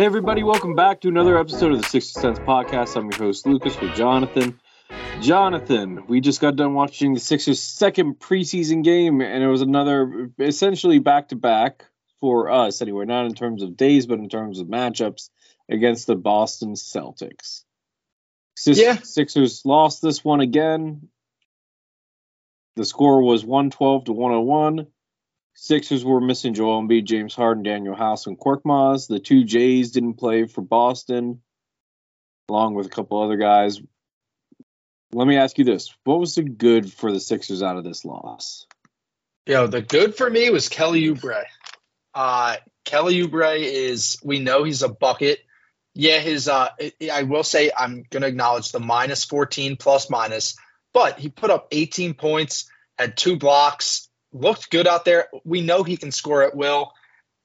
Hey, everybody, welcome back to another episode of the Sixer Sense Podcast. I'm your host, Lucas, with Jonathan. Jonathan, we just got done watching the Sixers' second preseason game, and it was another essentially back to back for us, anyway, not in terms of days, but in terms of matchups against the Boston Celtics. Yeah. Sixers lost this one again. The score was 112 to 101. Sixers were missing Joel Embiid, James Harden, Danuel House, and Korkmaz. The two Jays didn't play for Boston, along with a couple other guys. Let me ask you this: What was the good for the Sixers out of this loss? Yo, the good for me was Kelly Oubre. Uh, Kelly Oubre is we know he's a bucket. Yeah, his uh, I will say I'm gonna acknowledge the minus 14 plus minus, but he put up 18 points, had two blocks, looked good out there. We know he can score at will.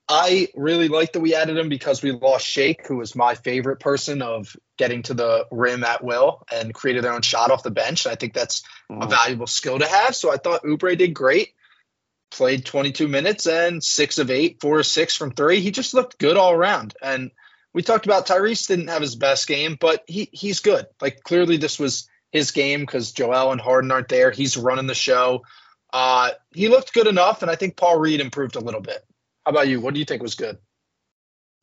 I really like that we added him because we lost Shake, who was my favorite person of getting to the rim at will and created their own shot off the bench. I think that's Mm. a valuable skill to have. So I thought Oubre did great. Played 22 minutes and six of eight, four of six from three. He just looked good all around. And we talked about Tyrese didn't have his best game, but he he's good. Like clearly this was his game because Joel and Harden aren't there. He's running the show. Uh, he looked good enough, and I think Paul Reed improved a little bit. How about you? What do you think was good?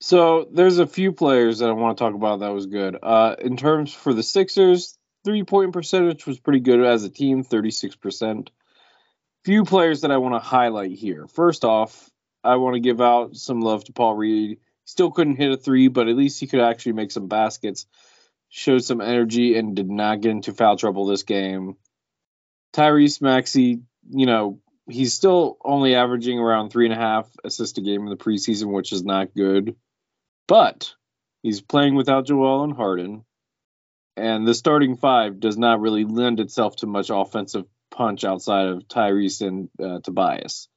So there's a few players that I want to talk about that was good. Uh, in terms for the Sixers, three point percentage was pretty good as a team, 36%. Few players that I want to highlight here. First off, I want to give out some love to Paul Reed. Still couldn't hit a three, but at least he could actually make some baskets. Showed some energy and did not get into foul trouble this game. Tyrese Maxey, you know, he's still only averaging around three and a half assists a game in the preseason, which is not good. But he's playing without Joel and Harden, and the starting five does not really lend itself to much offensive punch outside of Tyrese and uh, Tobias.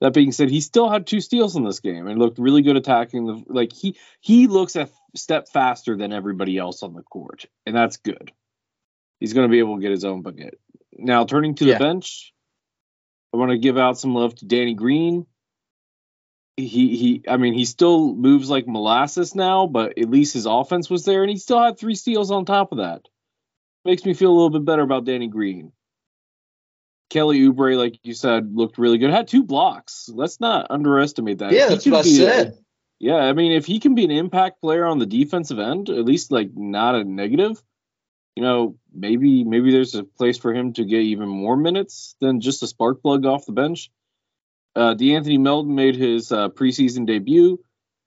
That being said, he still had two steals in this game and looked really good attacking. The like he he looks a step faster than everybody else on the court, and that's good. He's going to be able to get his own bucket. Now turning to Yeah. the bench, I want to give out some love to Danny Green. He he I mean he still moves like molasses now, but at least his offense was there and he still had three steals on top of that. Makes me feel a little bit better about Danny Green. Kelly Oubre, like you said, looked really good. Had two blocks. Let's not underestimate that. Yeah, that's what I be a- yeah, I mean, if he can be an impact player on the defensive end, at least like not a negative, you know, maybe maybe there's a place for him to get even more minutes than just a spark plug off the bench. Uh, De'Anthony Melton made his uh, preseason debut.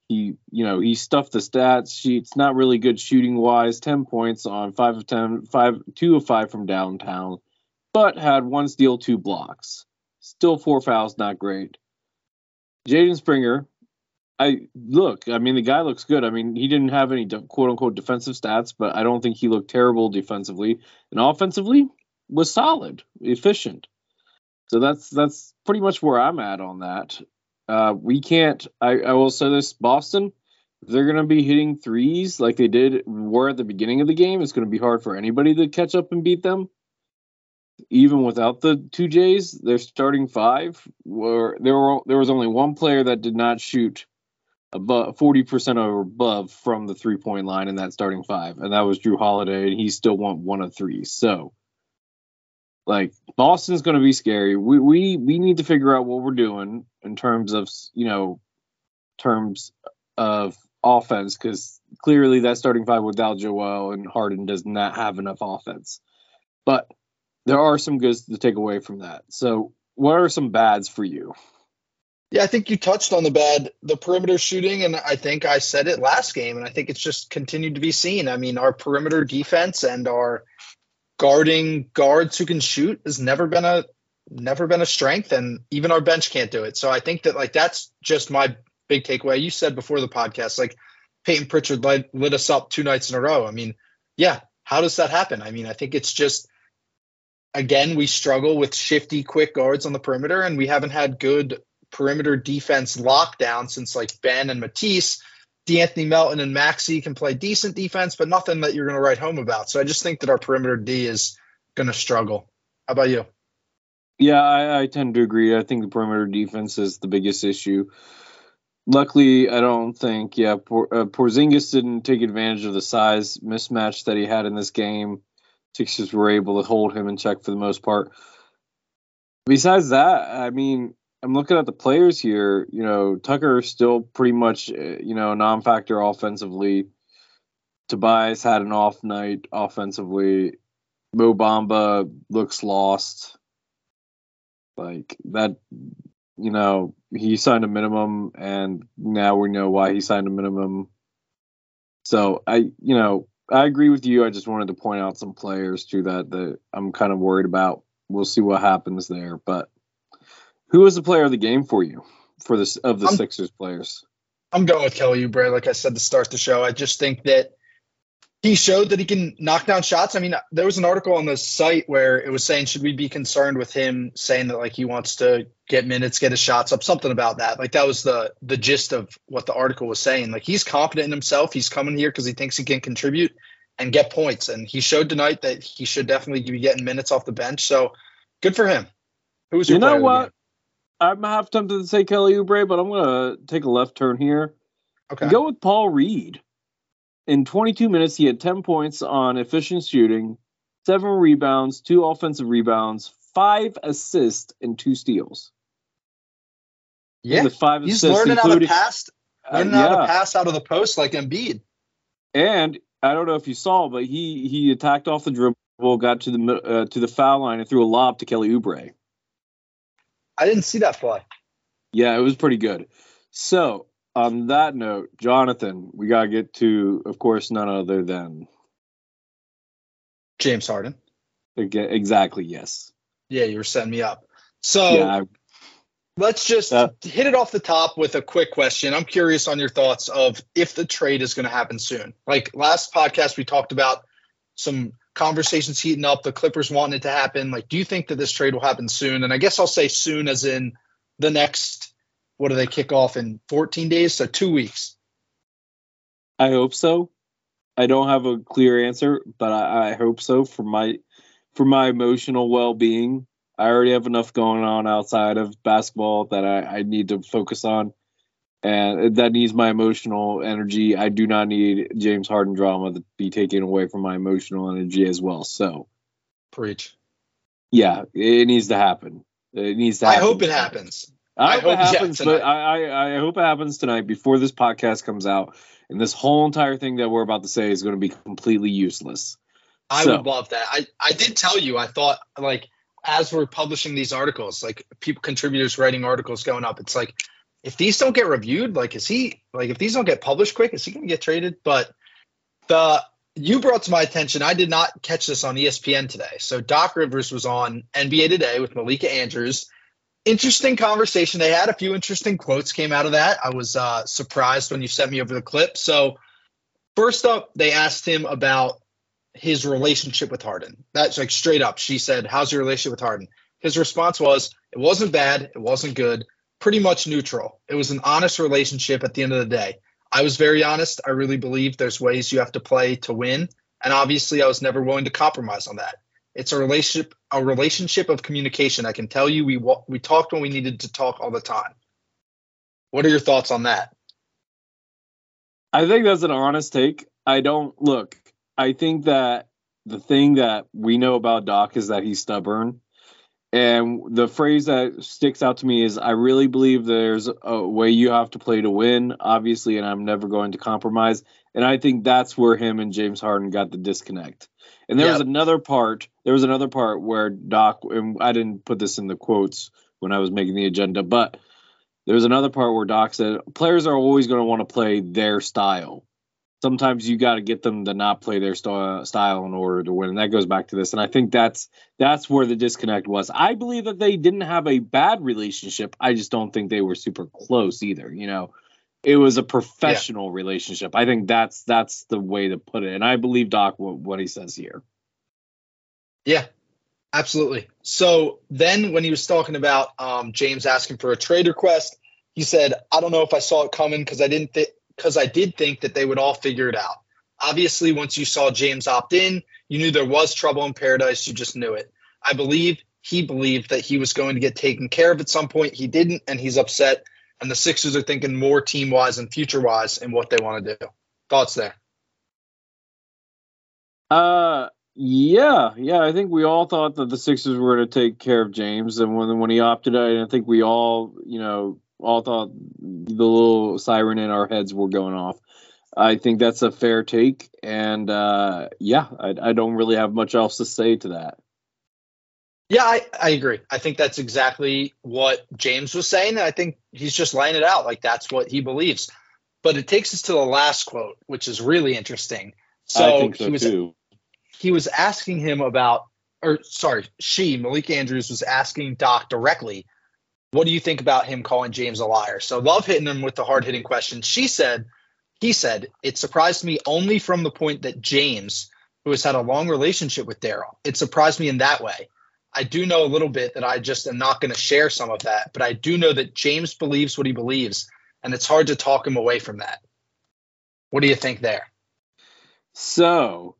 He, you know, he stuffed the stats sheets. Not really good shooting wise. Ten points on five of ten, five two of five from downtown, but had one steal, two blocks. Still four fouls, not great. Jaden Springer, I look. I mean, the guy looks good. I mean, he didn't have any quote unquote defensive stats, but I don't think he looked terrible defensively. And offensively, was solid, efficient. So that's that's pretty much where I'm at on that. Uh, we can't. I, I will say this: Boston, they're going to be hitting threes like they did were at the beginning of the game. It's going to be hard for anybody to catch up and beat them. Even without the two J's, their starting five were there were there was only one player that did not shoot above forty percent or above from the three point line in that starting five, and that was Jrue Holiday, and he still won one of three. So, like Boston's going to be scary. We we we need to figure out what we're doing in terms of you know terms of offense because clearly that starting five without Joel and Harden does not have enough offense. But there are some goods to take away from that. So, what are some bads for you? Yeah, I think you touched on the bad, the perimeter shooting, and I think I said it last game, and I think it's just continued to be seen. I mean, our perimeter defense and our guarding guards who can shoot has never been a never been a strength, and even our bench can't do it. So I think that like that's just my big takeaway. You said before the podcast, like Peyton Pritchard lit, lit us up two nights in a row. I mean, yeah, how does that happen? I mean, I think it's just again we struggle with shifty, quick guards on the perimeter, and we haven't had good perimeter defense lockdown since like Ben and Matisse. De'Anthony Melton and Maxey can play decent defense, but nothing that you're going to write home about. So I just think that our perimeter D is going to struggle. How about you? Yeah, I, I, tend to agree. I think the perimeter defense is the biggest issue. Luckily, I don't think, yeah, Por, uh, Porzingis didn't take advantage of the size mismatch that he had in this game. Sixers were able to hold him in check for the most part. Besides that, I mean, I'm looking at the players here. You know, Tucker is still pretty much, uh, you know, non-factor offensively. Tobias had an off night offensively. Mo Bamba looks lost. Like that, you know, he signed a minimum, and now we know why he signed a minimum. So I, you know, I agree with you. I just wanted to point out some players to that that I'm kind of worried about. We'll see what happens there, but who was the player of the game for you for this of the I'm, Sixers players? I'm going with Kelly Oubre. Like I said to start the show, I just think that he showed that he can knock down shots. I mean, there was an article on the site where it was saying, should we be concerned with him saying that like he wants to get minutes, get his shots up, something about that. Like that was the the gist of what the article was saying. Like he's confident in himself. He's coming here because he thinks he can contribute and get points. And he showed tonight that he should definitely be getting minutes off the bench. So good for him. Who was your you know what? I'm half tempted to say Kelly Oubre, but I'm gonna take a left turn here. Okay. Go with Paul Reed. In 22 minutes, he had 10 points on efficient shooting, seven rebounds, two offensive rebounds, five assists, and two steals. Yeah, the five he's assists, learning how to pass, uh, learning uh, yeah. how to pass out of the post like Embiid. And I don't know if you saw, but he he attacked off the dribble, got to the uh, to the foul line, and threw a lob to Kelly Oubre. I didn't see that fly. Yeah, it was pretty good. So, on that note, Jonathan, we got to get to, of course, none other than James Harden. Exactly, yes. Yeah, you were setting me up. So, yeah, I, let's just uh, hit it off the top with a quick question. I'm curious on your thoughts of if the trade is going to happen soon. Like last podcast, we talked about some conversations heating up, the Clippers wanting it to happen. Like, do you think that this trade will happen soon? And I guess I'll say soon as in the next, what do they kick off in 14 days? So two weeks. I hope so. I don't have a clear answer, but I, I hope so for my for my emotional well being. I already have enough going on outside of basketball that I, I need to focus on and that needs my emotional energy. I do not need James Harden drama to be taken away from my emotional energy as well. So, preach. Yeah, it needs to happen. It needs to. Happen. I hope it happens. I, hope, hope it happens, yeah, but I, I I hope it happens tonight before this podcast comes out, and this whole entire thing that we're about to say is going to be completely useless. I so. would love that. I I did tell you. I thought like as we're publishing these articles, like people contributors writing articles going up, it's like if these don't get reviewed, like is he like if these don't get published quick, is he going to get traded? But the you brought to my attention, I did not catch this on ESPN today. So Doc Rivers was on NBA Today with Malika Andrews. Interesting conversation. They had a few interesting quotes came out of that. I was uh, surprised when you sent me over the clip. So first up, they asked him about his relationship with Harden. That's like straight up. She said, "How's your relationship with Harden?" His response was, "It wasn't bad. It wasn't good pretty much neutral. It was an honest relationship at the end of the day. I was very honest. I really believe there's ways you have to play to win, and obviously I was never willing to compromise on that. It's a relationship a relationship of communication. I can tell you we we talked when we needed to talk all the time. What are your thoughts on that? I think that's an honest take. I don't look. I think that the thing that we know about Doc is that he's stubborn and the phrase that sticks out to me is I really believe there's a way you have to play to win, obviously, and I'm never going to compromise. And I think that's where him and James Harden got the disconnect. And there was another part. There was another part where Doc, and I didn't put this in the quotes when I was making the agenda, but there was another part where Doc said players are always going to want to play their style. Sometimes you got to get them to not play their st- style in order to win, and that goes back to this. And I think that's that's where the disconnect was. I believe that they didn't have a bad relationship. I just don't think they were super close either. You know, it was a professional relationship. I think that's that's the way to put it. And I believe Doc what, what he says here. Yeah, absolutely. So then when he was talking about um, James asking for a trade request, he said, I don't know if I saw it coming because I didn't think because I did think that they would all figure it out. Obviously, once you saw James opt in, you knew there was trouble in paradise. You just knew it. I believe he believed that he was going to get taken care of at some point. He didn't, and he's upset. And the Sixers are thinking more team wise and future wise in what they want to do. Thoughts there? Uh yeah, yeah. I think we all thought that the Sixers were going to take care of James, and when when he opted out, I think we all, you know, all thought the little siren in our heads were going off. I think that's a fair take, and uh, yeah, I, I don't really have much else to say to that. Yeah, I, I agree. I think that's exactly what James was saying. And I think he's just laying it out like that's what he believes. But it takes us to the last quote, which is really interesting. So, I think so he was too. he was asking him about or sorry, she, Malika Andrews was asking Doc directly, what do you think about him calling James a liar? So love hitting him with the hard hitting question. She said, he said, it surprised me only from the point that James, who has had a long relationship with Daryl, it surprised me in that way. I do know a little bit that I just am not going to share some of that, but I do know that James believes what he believes, and it's hard to talk him away from that. What do you think there? So,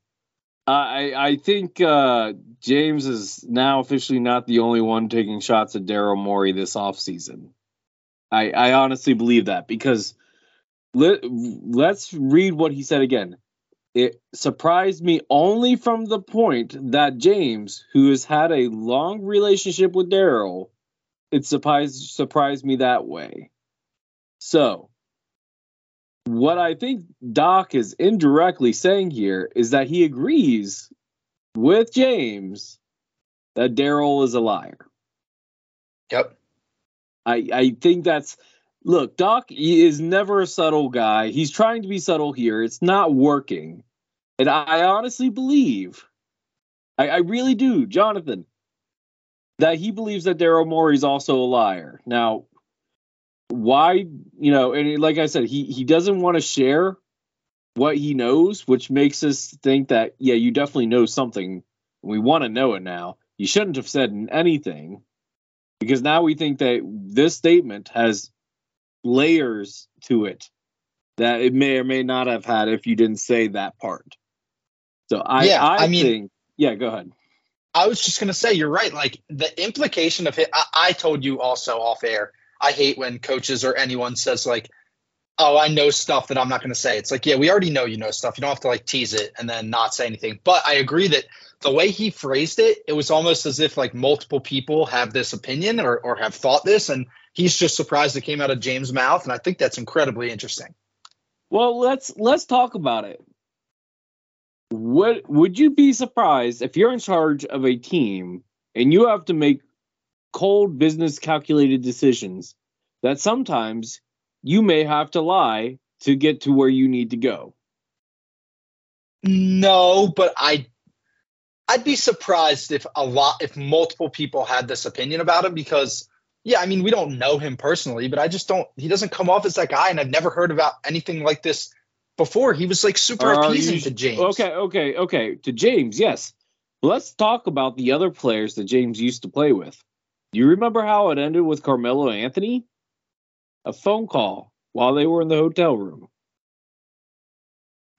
I I think uh, James is now officially not the only one taking shots at Daryl Morey this offseason. I I honestly believe that because let let's read what he said again. It surprised me only from the point that James, who has had a long relationship with Daryl, it surprised surprised me that way. So, what I think Doc is indirectly saying here is that he agrees with James that Daryl is a liar. Yep. I, I think that's look, Doc he is never a subtle guy. He's trying to be subtle here. It's not working. And I honestly believe, I, I really do, Jonathan, that he believes that Daryl Morey's also a liar. Now, why, you know, and like I said, he he doesn't want to share what he knows, which makes us think that, yeah, you definitely know something. We want to know it now. You shouldn't have said anything because now we think that this statement has layers to it that it may or may not have had if you didn't say that part. So I, Yeah, I, I mean- think, yeah, go ahead. I was just gonna say you're right. Like the implication of it. I, I told you also off air. I hate when coaches or anyone says like, "Oh, I know stuff that I'm not gonna say." It's like, yeah, we already know you know stuff. You don't have to like tease it and then not say anything. But I agree that the way he phrased it, it was almost as if like multiple people have this opinion or or have thought this, and he's just surprised it came out of James' mouth. And I think that's incredibly interesting. Well, let's let's talk about it. What would you be surprised if you're in charge of a team and you have to make cold business calculated decisions that sometimes you may have to lie to get to where you need to go? No, but I I'd be surprised if a lot if multiple people had this opinion about him because yeah, I mean we don't know him personally, but I just don't he doesn't come off as that guy and I've never heard about anything like this before. He was like super uh, Are appeasing you- to James. Okay, okay, okay. To James, yes. Let's talk about the other players that James used to play with. You remember how it ended with Carmelo Anthony? A phone call while they were in the hotel room.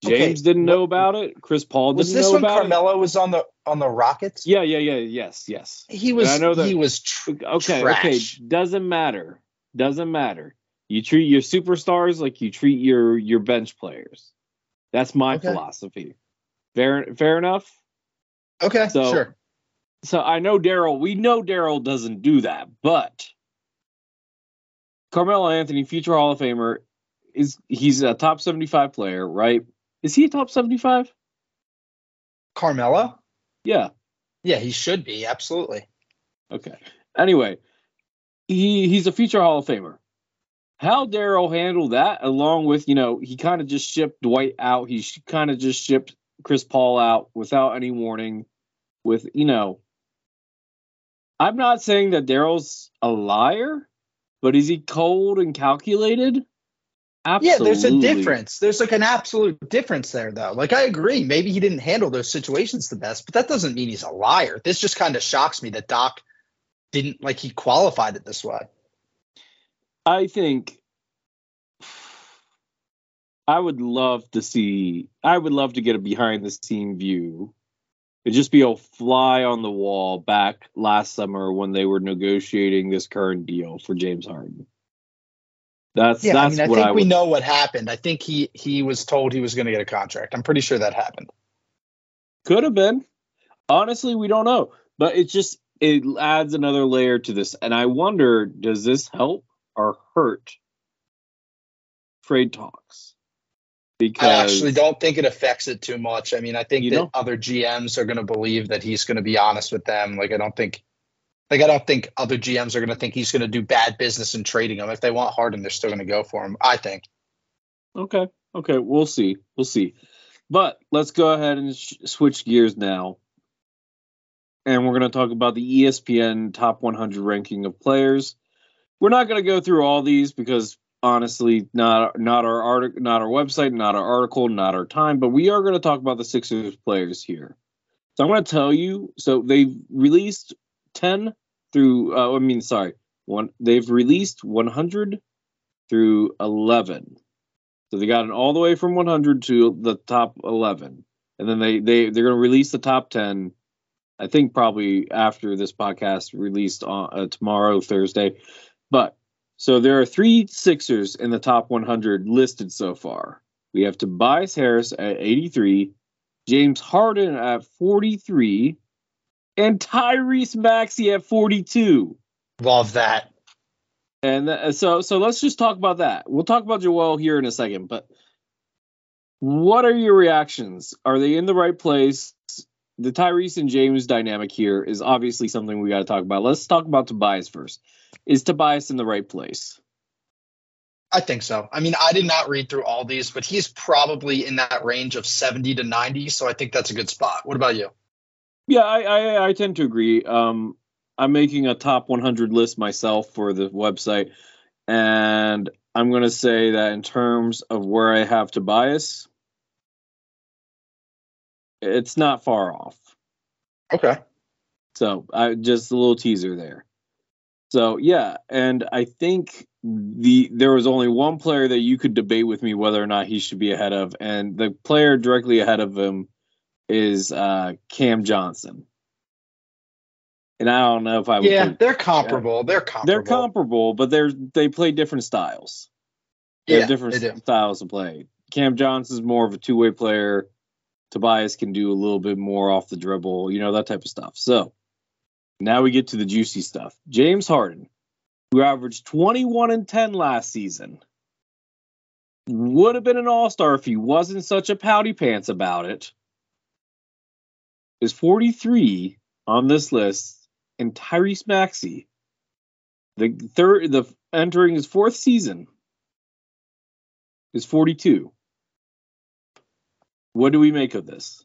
Okay, James didn't what- know about it. Chris Paul Was didn't this know when about Carmelo was on the on the Rockets? Yeah, yeah, yeah, yes, yes. He was I know that- he was tr- Okay, Trash. okay. Doesn't matter. Doesn't matter. You treat your superstars like you treat your your bench players. That's my Okay. philosophy. Fair, fair enough. okay, So- sure. So I know Daryl. We know Daryl doesn't do that, but Carmelo Anthony, future Hall of Famer, is he's a top seventy-five player, right? Is he a top seventy-five? Carmelo? Yeah. Yeah, he should be. Absolutely. Okay. Anyway, he he's a future Hall of Famer. How Daryl handled that, along with you know, he kind of just shipped Dwight out. He kind of just shipped Chris Paul out without any warning. With you know, I'm not saying that Daryl's a liar, but is he cold and calculated? Absolutely. Yeah, there's a difference. There's like an absolute difference there, though. Like, I agree. Maybe he didn't handle those situations the best, but that doesn't mean he's a liar. This just kind of shocks me that Doc didn't like he qualified it this way. I think I would love to see. I would love to get a behind the scene view. It'd just be a fly on the wall back last summer when they were negotiating this current deal for James Harden. That's yeah. That's I mean, I think I we know what happened. I think he he was told he was going to get a contract. I'm pretty sure that happened. Could have been. Honestly, we don't know. But it just it adds another layer to this, and I wonder, does this help or hurt trade talks? Because I actually don't think it affects it too much. I mean, I think that other GMs are going to believe that he's going to be honest with them. Like, I don't think like I don't think other GMs are going to think he's going to do bad business in trading him. If they want Harden, they're still going to go for him. I think. Okay. Okay. We'll see. We'll see. But let's go ahead and sh- switch gears now, and we're going to talk about the ESPN top 100 ranking of players. We're not going to go through all these because honestly, not not our article, not our website, not our article, not our time. But we are going to talk about the Sixers players here. So I'm going to tell you. So they've released 10 through uh, I mean sorry, one they've released 100 through 11. So they got it all the way from 100 to the top 11. And then they they they're going to release the top 10 I think probably after this podcast released on uh, tomorrow Thursday. But so there are three Sixers in the top 100 listed so far. We have Tobias Harris at 83, James Harden at 43, and Tyrese Maxey at 42. Love that. And uh, so so let's just talk about that. We'll talk about Joel here in a second, but what are your reactions? Are they in the right place? The Tyrese and James dynamic here is obviously something we got to talk about. Let's talk about Tobias first. Is Tobias in the right place? I think so. I mean, I did not read through all these, but he's probably in that range of 70 to 90. So I think that's a good spot. What about you? Yeah, I, I, I tend to agree. Um, I'm making a top 100 list myself for the website, and I'm going to say that in terms of where I have Tobias, it's not far off. Okay. So I just a little teaser there. So yeah, and I think the there was only one player that you could debate with me whether or not he should be ahead of, and the player directly ahead of him is uh, Cam Johnson. And I don't know if I would. Yeah, they're comparable. They're comparable. They're comparable, but they're they play different styles. They yeah, have different they styles of play. Cam Johnson's more of a two way player. Tobias can do a little bit more off the dribble, you know, that type of stuff. So now we get to the juicy stuff. James Harden, who averaged 21 and 10 last season, would have been an all star if he wasn't such a pouty pants about it is 43 on this list, and Tyrese Maxey, the third, the entering his fourth season, is 42. What do we make of this?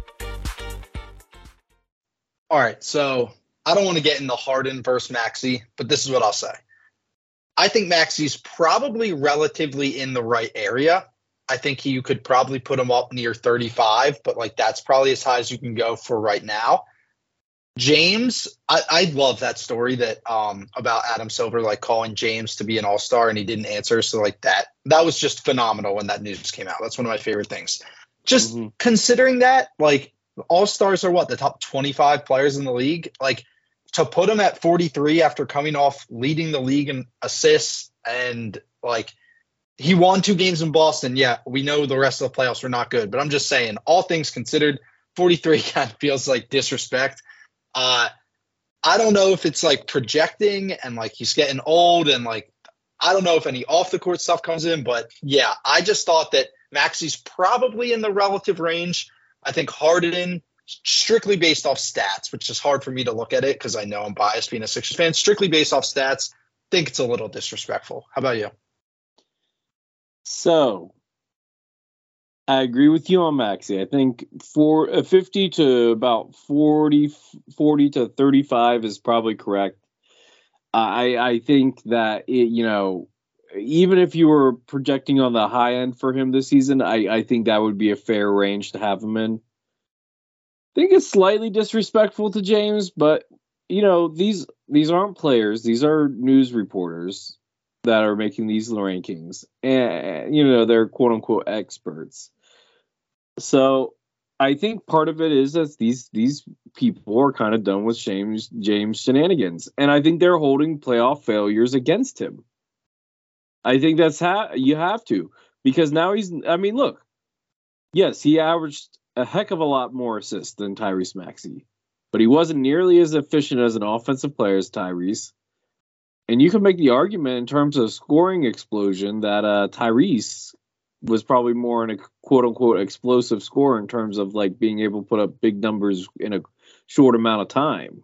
All right, so I don't want to get in into Harden versus Maxey, but this is what I'll say. I think Maxey's probably relatively in the right area. I think you could probably put him up near 35, but like that's probably as high as you can go for right now. James, I, I love that story that um about Adam Silver like calling James to be an all-star and he didn't answer. So like that that was just phenomenal when that news came out. That's one of my favorite things. Just mm-hmm. considering that, like all-stars are what, the top 25 players in the league? Like to put him at 43 after coming off leading the league in assists and like he won two games in Boston. Yeah, we know the rest of the playoffs were not good, but I'm just saying, all things considered, 43 kind of feels like disrespect. Uh, I don't know if it's like projecting and like he's getting old and like I don't know if any off the court stuff comes in, but yeah, I just thought that Maxey's probably in the relative range. I think Harden, strictly based off stats, which is hard for me to look at it because I know I'm biased being a Sixers fan. Strictly based off stats, think it's a little disrespectful. How about you? So I agree with you on Maxey. I think for uh, 50 to about 40, 40 to 35 is probably correct. I I think that it, you know, even if you were projecting on the high end for him this season, I, I think that would be a fair range to have him in. I think it's slightly disrespectful to James, but you know, these these aren't players, these are news reporters that are making these rankings, and you know they're quote unquote experts. So I think part of it is that these these people are kind of done with James James shenanigans, and I think they're holding playoff failures against him. I think that's how you have to because now he's. I mean, look, yes, he averaged a heck of a lot more assists than Tyrese Maxey, but he wasn't nearly as efficient as an offensive player as Tyrese. And you can make the argument in terms of scoring explosion that uh, Tyrese was probably more in a quote unquote explosive score in terms of like being able to put up big numbers in a short amount of time.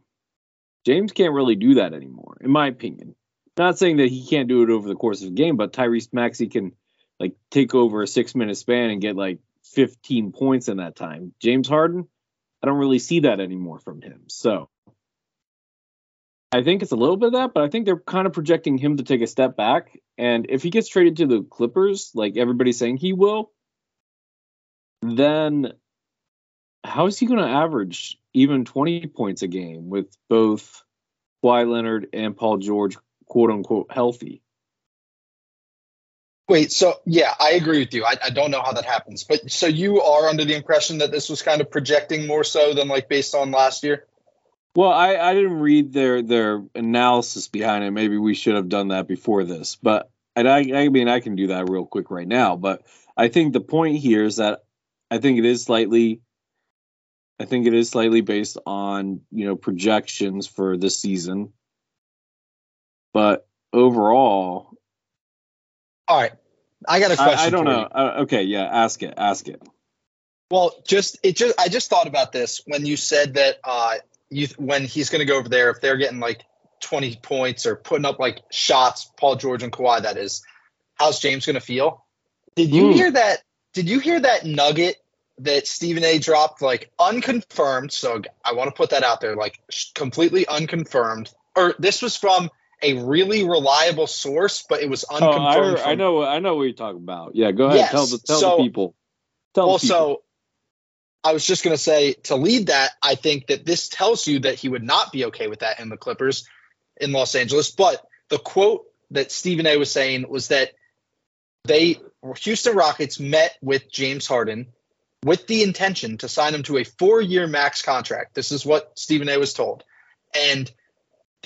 James can't really do that anymore, in my opinion. Not saying that he can't do it over the course of a game, but Tyrese Maxey can like take over a six minute span and get like 15 points in that time. James Harden, I don't really see that anymore from him. So I think it's a little bit of that, but I think they're kind of projecting him to take a step back. And if he gets traded to the Clippers, like everybody's saying he will, then how is he going to average even 20 points a game with both Kawhi Leonard and Paul George, quote unquote, healthy? Wait, so yeah, I agree with you. I, I don't know how that happens, but so you are under the impression that this was kind of projecting more so than like based on last year? Well, I, I didn't read their their analysis behind it. Maybe we should have done that before this. But and I I mean I can do that real quick right now. But I think the point here is that I think it is slightly I think it is slightly based on you know projections for this season. But overall, all right, I got a question. I, I don't know. Uh, okay, yeah, ask it. Ask it. Well, just it just I just thought about this when you said that uh, you when he's going to go over there, if they're getting like 20 points or putting up like shots, Paul George and Kawhi, that is, how's James going to feel? Did you mm. hear that? Did you hear that nugget that Stephen A dropped, like unconfirmed? So I want to put that out there, like completely unconfirmed. Or this was from a really reliable source, but it was unconfirmed. Oh, I, I, know, I know what you're talking about. Yeah, go ahead. Yes. Tell the tell so, the people. Tell well, people. so I was just going to say to lead that, I think that this tells you that he would not be okay with that in the Clippers in Los Angeles. But the quote that Stephen A was saying was that they Houston Rockets met with James Harden with the intention to sign him to a four-year max contract. This is what Stephen A was told. And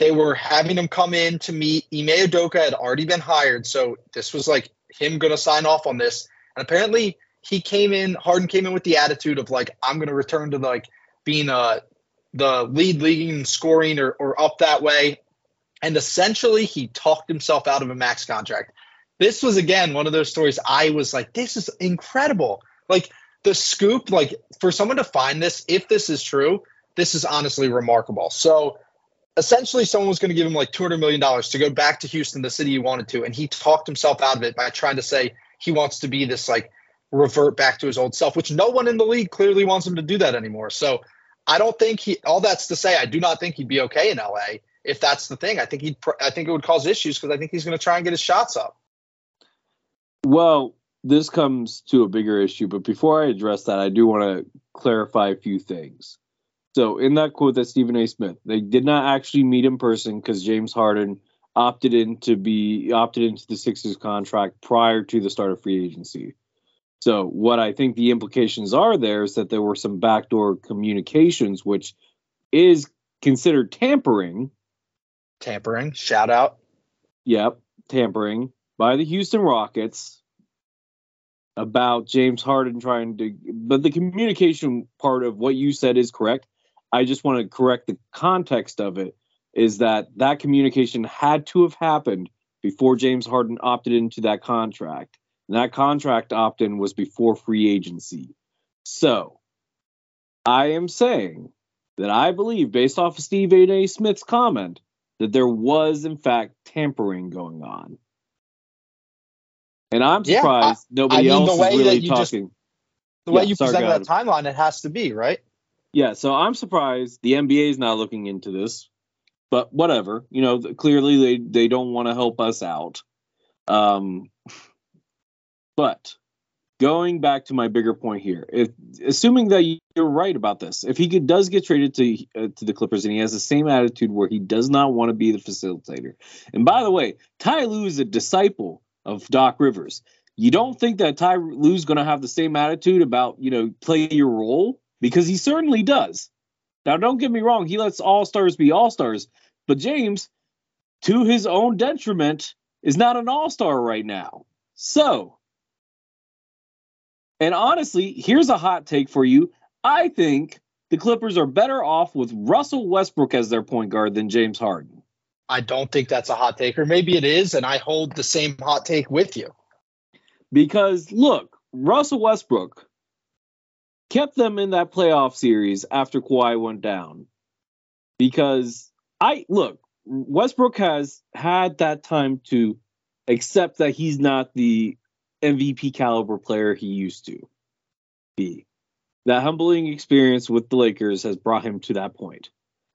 they were having him come in to meet. Ime Udoka had already been hired, so this was like him going to sign off on this. And apparently he came in, Harden came in with the attitude of like, I'm going to return to like being uh, the lead leading scoring or, or up that way. And essentially, he talked himself out of a max contract. This was again one of those stories I was like, this is incredible. Like the scoop, like for someone to find this, if this is true, this is honestly remarkable. So essentially, someone was going to give him like $200 million to go back to Houston, the city he wanted to. And he talked himself out of it by trying to say he wants to be this like revert back to his old self, which no one in the league clearly wants him to do that anymore. So I don't think he. All that's to say, I do not think he'd be okay in LA if that's the thing. I think he'd. I think it would cause issues because I think he's going to try and get his shots up. Well, this comes to a bigger issue, but before I address that, I do want to clarify a few things. So, in that quote that Stephen A. Smith, they did not actually meet in person because James Harden opted in to be opted into the Sixers contract prior to the start of free agency. So, what I think the implications are there is that there were some backdoor communications, which is considered tampering. Tampering, shout out. Yep, tampering by the Houston Rockets about James Harden trying to. But the communication part of what you said is correct. I just want to correct the context of it is that that communication had to have happened before James Harden opted into that contract. And that contract opt in was before free agency. So I am saying that I believe, based off of Stephen A. Smith's comment, that there was, in fact, tampering going on. And I'm surprised yeah, I, nobody I mean, else is really talking. Just, the way yeah, you presented that timeline, it has to be, right? Yeah, so I'm surprised the NBA is not looking into this but whatever. You know, clearly they they don't want to help us out. Um, but going back to my bigger point here, if assuming that you're right about this, if he could, does get traded to uh, to the Clippers and he has the same attitude where he does not want to be the facilitator, and by the way, Ty Lue is a disciple of Doc Rivers. You don't think that Ty Lue's going to have the same attitude about you know play your role because he certainly does. Now, don't get me wrong, he lets all stars be all stars, but James, to his own detriment, is not an all star right now. So, and honestly, here's a hot take for you. I think the Clippers are better off with Russell Westbrook as their point guard than James Harden. I don't think that's a hot take, or maybe it is, and I hold the same hot take with you. Because look, Russell Westbrook kept them in that playoff series after Kawhi went down. Because I look, Westbrook has had that time to accept that he's not the MVP caliber player he used to be. That humbling experience with the Lakers has brought him to that point.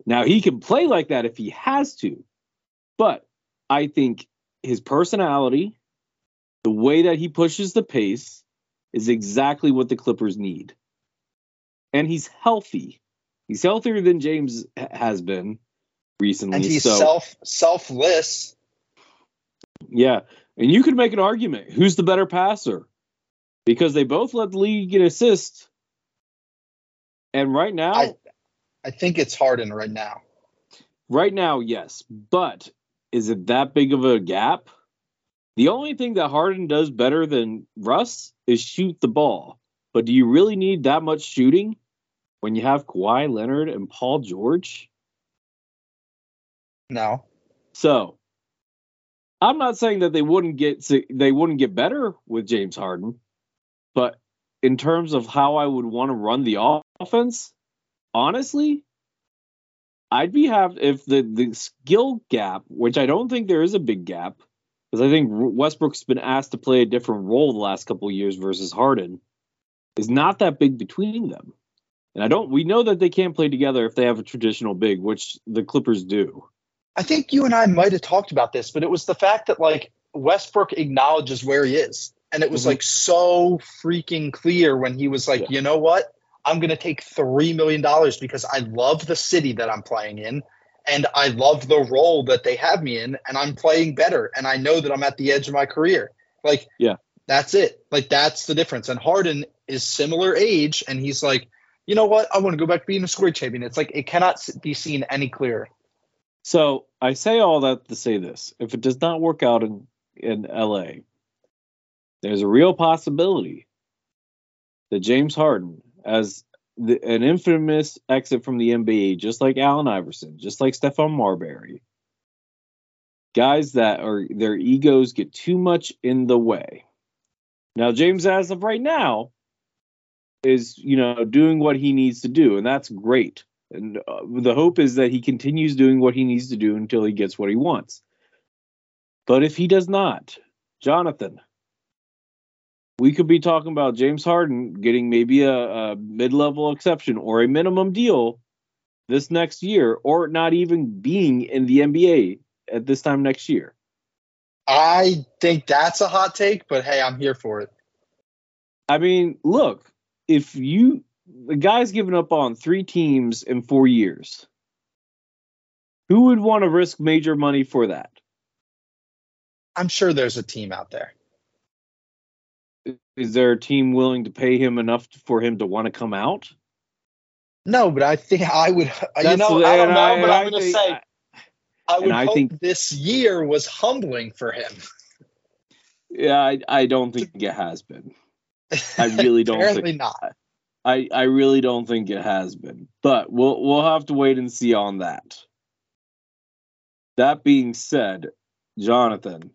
Now he can play like that if he has to, but I think his personality, the way that he pushes the pace, is exactly what the Clippers need and he's healthy. He's healthier than James has been recently. And he's so, self selfless. Yeah, and you could make an argument: who's the better passer? Because they both led the league in assists. And right now, I, I think it's Harden right now. Right now, yes, but is it that big of a gap? The only thing that Harden does better than Russ is shoot the ball. But do you really need that much shooting? When you have Kawhi Leonard and Paul George? No. So, I'm not saying that they wouldn't get they wouldn't get better with James Harden, but in terms of how I would want to run the offense, honestly, I'd be happy if the the skill gap, which I don't think there is a big gap, because I think Westbrook's been asked to play a different role the last couple years versus Harden, is not that big between them. And I don't. We know that they can't play together if they have a traditional big, which the Clippers do. I think you and I might have talked about this, but it was the fact that like Westbrook acknowledges where he is, and it was mm-hmm. like so freaking clear when he was like, yeah. you know what, I'm going to take three million dollars because I love the city that I'm playing in, and I love the role that they have me in, and I'm playing better, and I know that I'm at the edge of my career. Like, yeah, that's it. Like that's the difference. And Harden is similar age, and he's like you know what? I want to go back to being a square champion. It's like it cannot be seen any clearer. So I say all that to say this: if it does not work out in in LA, there's a real possibility that James Harden, as the, an infamous exit from the NBA, just like Allen Iverson, just like Stephon Marbury, guys that are their egos get too much in the way. Now, James, as of right now, is you know doing what he needs to do, and that's great. And uh, the hope is that he continues doing what he needs to do until he gets what he wants. But if he does not, Jonathan, we could be talking about James Harden getting maybe a, a mid-level exception or a minimum deal this next year, or not even being in the NBA at this time next year. I think that's a hot take, but hey, I'm here for it. I mean, look, if you the guy's given up on three teams in four years, who would want to risk major money for that? I'm sure there's a team out there. Is there a team willing to pay him enough for him to want to come out? No, but I think I would. That's you know, the- I don't know, I- but I'm going to say I would and I hope think- this year was humbling for him. Yeah, I, I don't think it has been. I really don't Apparently think- not. I, I really don't think it has been. But we'll we'll have to wait and see on that. That being said, Jonathan,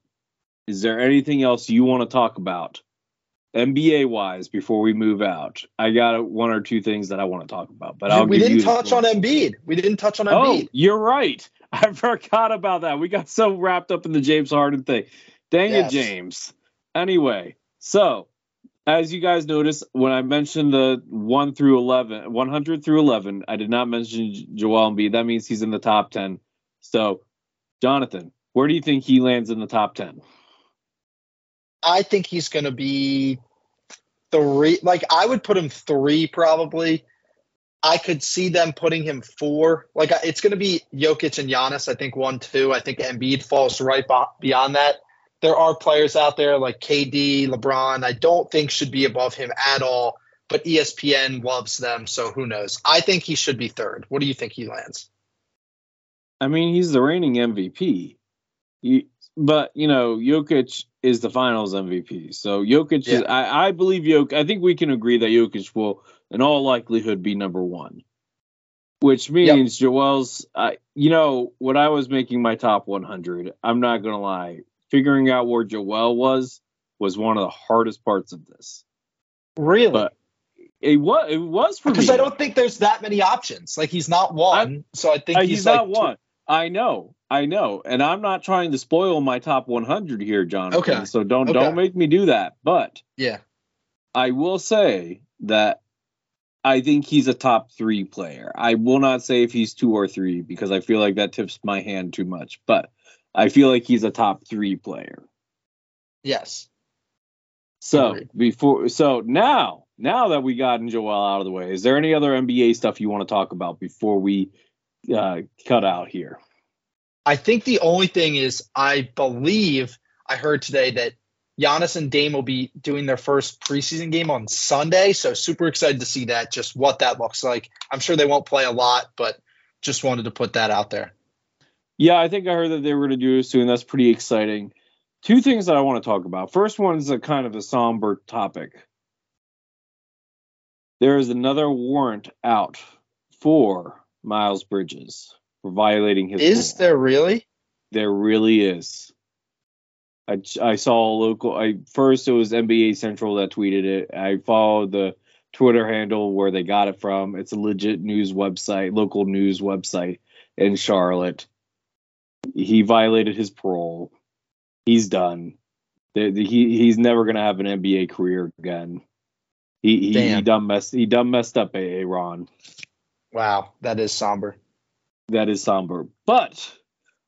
is there anything else you want to talk about NBA wise before we move out? I got one or two things that I want to talk about, but I'll we didn't touch on Embiid. We didn't touch on Oh, Embiid. you're right. I forgot about that. We got so wrapped up in the James Harden thing. Dang Yes. it, James. Anyway, so as you guys notice, when I mentioned the 1 through 11, 100 through 11, I did not mention Joel Embiid. That means he's in the top 10. So, Jonathan, where do you think he lands in the top 10? I think he's going to be three. Like I would put him three probably. I could see them putting him four. Like it's going to be Jokic and Giannis. I think one, two. I think Embiid falls right beyond that. There are players out there like KD, LeBron. I don't think should be above him at all. But ESPN loves them, so who knows? I think he should be third. What do you think he lands? I mean, he's the reigning MVP. He, but you know, Jokic is the Finals MVP. So Jokic is. I, I believe Jokic. I think we can agree that Jokic will, in all likelihood, be number one. Which means Joel's. I, you know, when I was making my top 100, I'm not gonna lie. Figuring out where Joel was was one of the hardest parts of this. Really? But It was. It was for me. Because I don't think there's that many options. Like he's not one, so I think Uh, he's, he's, like not one. I know, I know, and I'm not trying to spoil my top 100 here, John. Okay. So don't Okay. don't make me do that. But Yeah. I will say that I think he's a top three player. I will not say if he's two or three because I feel like that tips my hand too much. But I feel like he's a top three player. Yes. So Agreed. before, so now, now that we gotten Joel out of the way, is there any other NBA stuff you want to talk about before we uh, cut out here? I think the only thing is I believe I heard today that Giannis and Dame will be doing their first preseason game on Sunday. So super excited to see that, just what that looks like. I'm sure they won't play a lot, but just wanted to put that out there. Yeah, I think I heard that they were going to do it soon. That's pretty exciting. Two things that I want to talk about. First one is a kind of a somber topic. There is another warrant out for Miles Bridges for violating his. Is there really? There really is. I, I saw a local. I first it was NBA Central that tweeted it. I followed the Twitter handle where they got it from. It's a legit news website, local news website in Charlotte. He violated his parole. He's done. The- the- he he's never gonna have an NBA career again. He he, he done messed he done messed up a Ron. Wow, that is somber. That is somber. But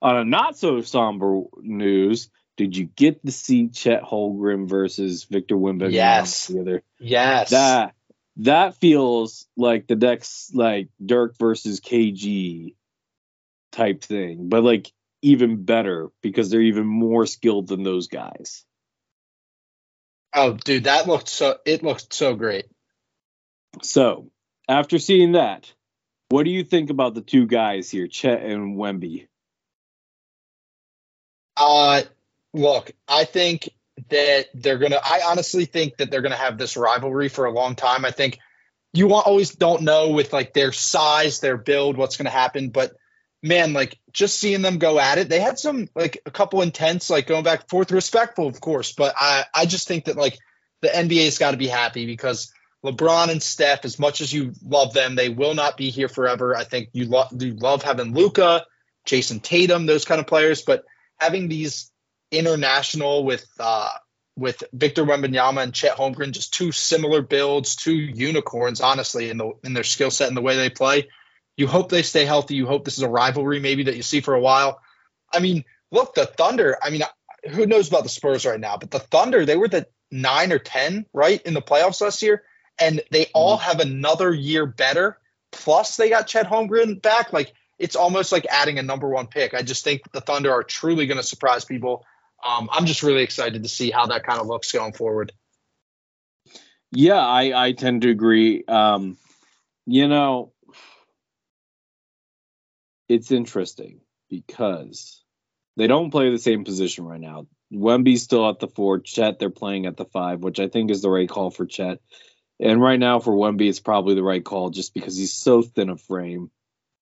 on a not so somber news, did you get to see Chet Holmgren versus Victor Wembanyama Yes. the other? Yes. That that feels like the next like Dirk versus KG type thing, but like even better because they're even more skilled than those guys. oh, dude, that looked so. It looked so great. So after seeing that, what do you think about the two guys here, Chet and Wemby? Uh, look, I think that they're gonna. I honestly think that they're gonna have this rivalry for a long time. I think you always don't know with like their size, their build, what's gonna happen. But man, like just seeing them go at it, they had some like a couple intense, like going back and forth, respectful, of course. But I, I just think that like the NBA's got to be happy because LeBron and Steph, as much as you love them, they will not be here forever. I think you love you love having Luka, Jayson Tatum, those kind of players, but having these international with uh with Victor Wembanyama and Chet Holmgren, just two similar builds, two unicorns, honestly, in the in their skill set and the way they play. You hope they stay healthy. You hope this is a rivalry maybe that you see for a while. I mean, look, the Thunder. I mean, who knows about the Spurs right now? But the Thunder, they were the nine or ten right in the playoffs last year, and they all mm-hmm. have another year better. Plus, they got Chet Holmgren back. Like it's almost like adding a number one pick. I just think the Thunder are truly going to surprise people. Um, I'm just really excited to see how that kind of looks going forward. Yeah, I, I tend to agree. Um, you know, it's interesting because they don't play the same position right now. Wemby's still at the four. Chet, they're playing at the five, which I think is the right call for Chet. And right now for Wemby, it's probably the right call just because he's so thin a frame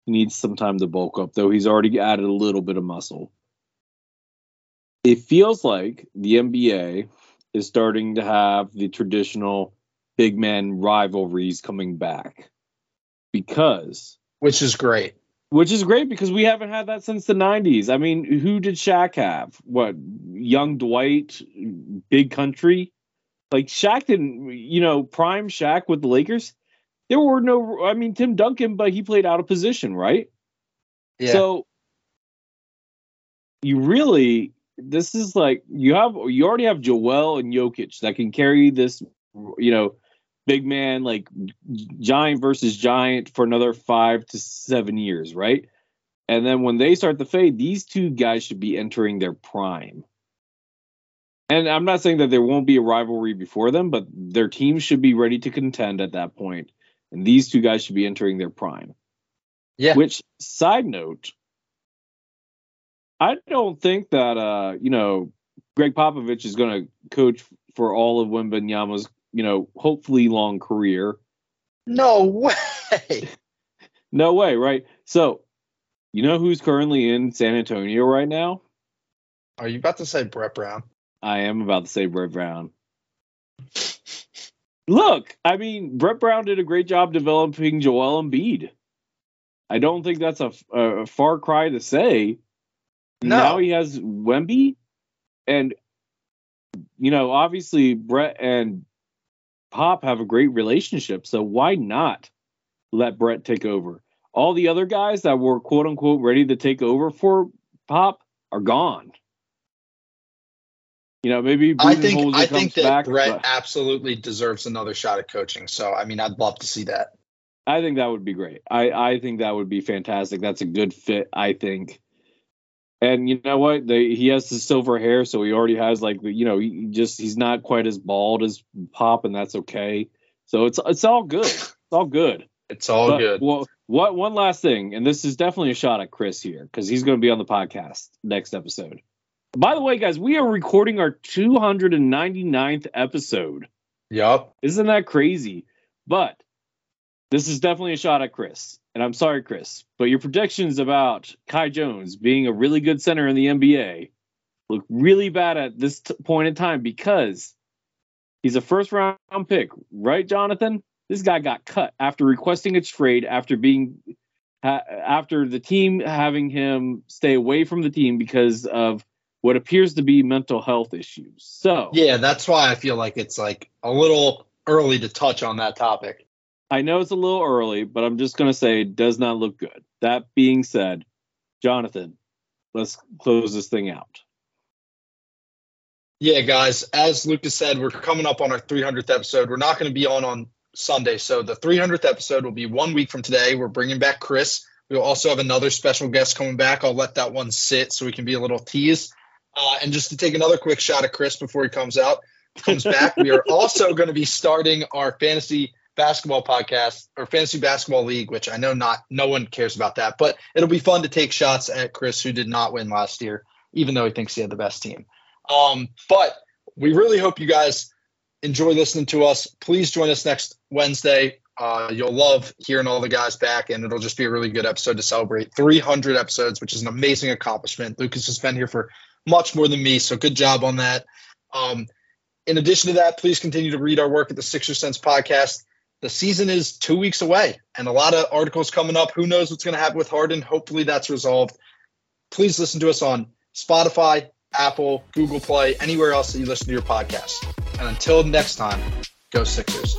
He needs some time to bulk up, though he's already added a little bit of muscle. It feels like the NBA is starting to have the traditional big man rivalries coming back because which is great. Which is great because we haven't had that since the 90s. I mean, who did Shaq have? What, young Dwight, big country? Like Shaq didn't, you know, prime Shaq with the Lakers there were no I mean Tim Duncan, but he played out of position, right? Yeah. So you really this is like you have you already have Joel and Jokic that can carry this, you know, big man like giant versus giant for another five to seven years, right? And then when they start to fade, these two guys should be entering their prime. And I'm not saying that there won't be a rivalry before them, but their teams should be ready to contend at that point and these two guys should be entering their prime. Yeah. Which side note, I don't think that uh, you know, Gregg Popovich is going to coach for all of Wembanyama's, you know, hopefully long career. No way. no way, right? So, you know who's currently in San Antonio right now? Are you about to say Brett Brown? I am about to say Brett Brown. Look, I mean, Brett Brown did a great job developing Joel Embiid. I don't think that's a, a far cry to say. No. Now he has Wemby, and you know, obviously Brett and Pop have a great relationship, so why not let Brett take over? All the other guys that were quote unquote ready to take over for Pop are gone. You know, maybe I think I think that back, Brett absolutely deserves another shot at coaching. So I mean, I'd love to see that. I think that would be great. I I think that would be fantastic. That's a good fit. I think. And you know what? They, he has the silver hair, so he already has like the you know he just he's not quite as bald as Pop, and that's okay. So it's it's all good. It's all good. It's all but, good. Well, what one last thing, and this is definitely a shot at Chris here because he's going to be on the podcast next episode. By the way, guys, we are recording our 299th episode. Yep. Isn't that crazy? But this is definitely a shot at Chris. And I'm sorry, Chris, but your predictions about Kai Jones being a really good center in the NBA look really bad at this t- point in time because he's a first round pick, right, Jonathan? This guy got cut after requesting a trade after being after the team having him stay away from the team because of what appears to be mental health issues. So yeah, that's why I feel like it's like a little early to touch on that topic. I know it's a little early, but I'm just gonna say it does not look good. That being said, Jonathan, let's close this thing out. Yeah, guys, as Lucas said, we're coming up on our 300th episode. We're not going to be on on Sunday, so the 300th episode will be one week from today. We're bringing back Chris. We'll also have another special guest coming back. I'll let that one sit so we can be a little teased. Uh, and just to take another quick shot at Chris before he comes out, comes back, we are also going to be starting our fantasy basketball podcast or fantasy basketball league, which I know not no one cares about that, but it'll be fun to take shots at Chris, who did not win last year, even though he thinks he had the best team. Um, but we really hope you guys enjoy listening to us. Please join us next Wednesday. Uh, you'll love hearing all the guys back, and it'll just be a really good episode to celebrate 300 episodes, which is an amazing accomplishment. Lucas has been here for much more than me. So good job on that. Um, in addition to that, please continue to read our work at the Sixer Sense podcast. The season is two weeks away and a lot of articles coming up. Who knows what's going to happen with Harden? Hopefully that's resolved. Please listen to us on Spotify, Apple, Google Play, anywhere else that you listen to your podcast. And until next time, go Sixers.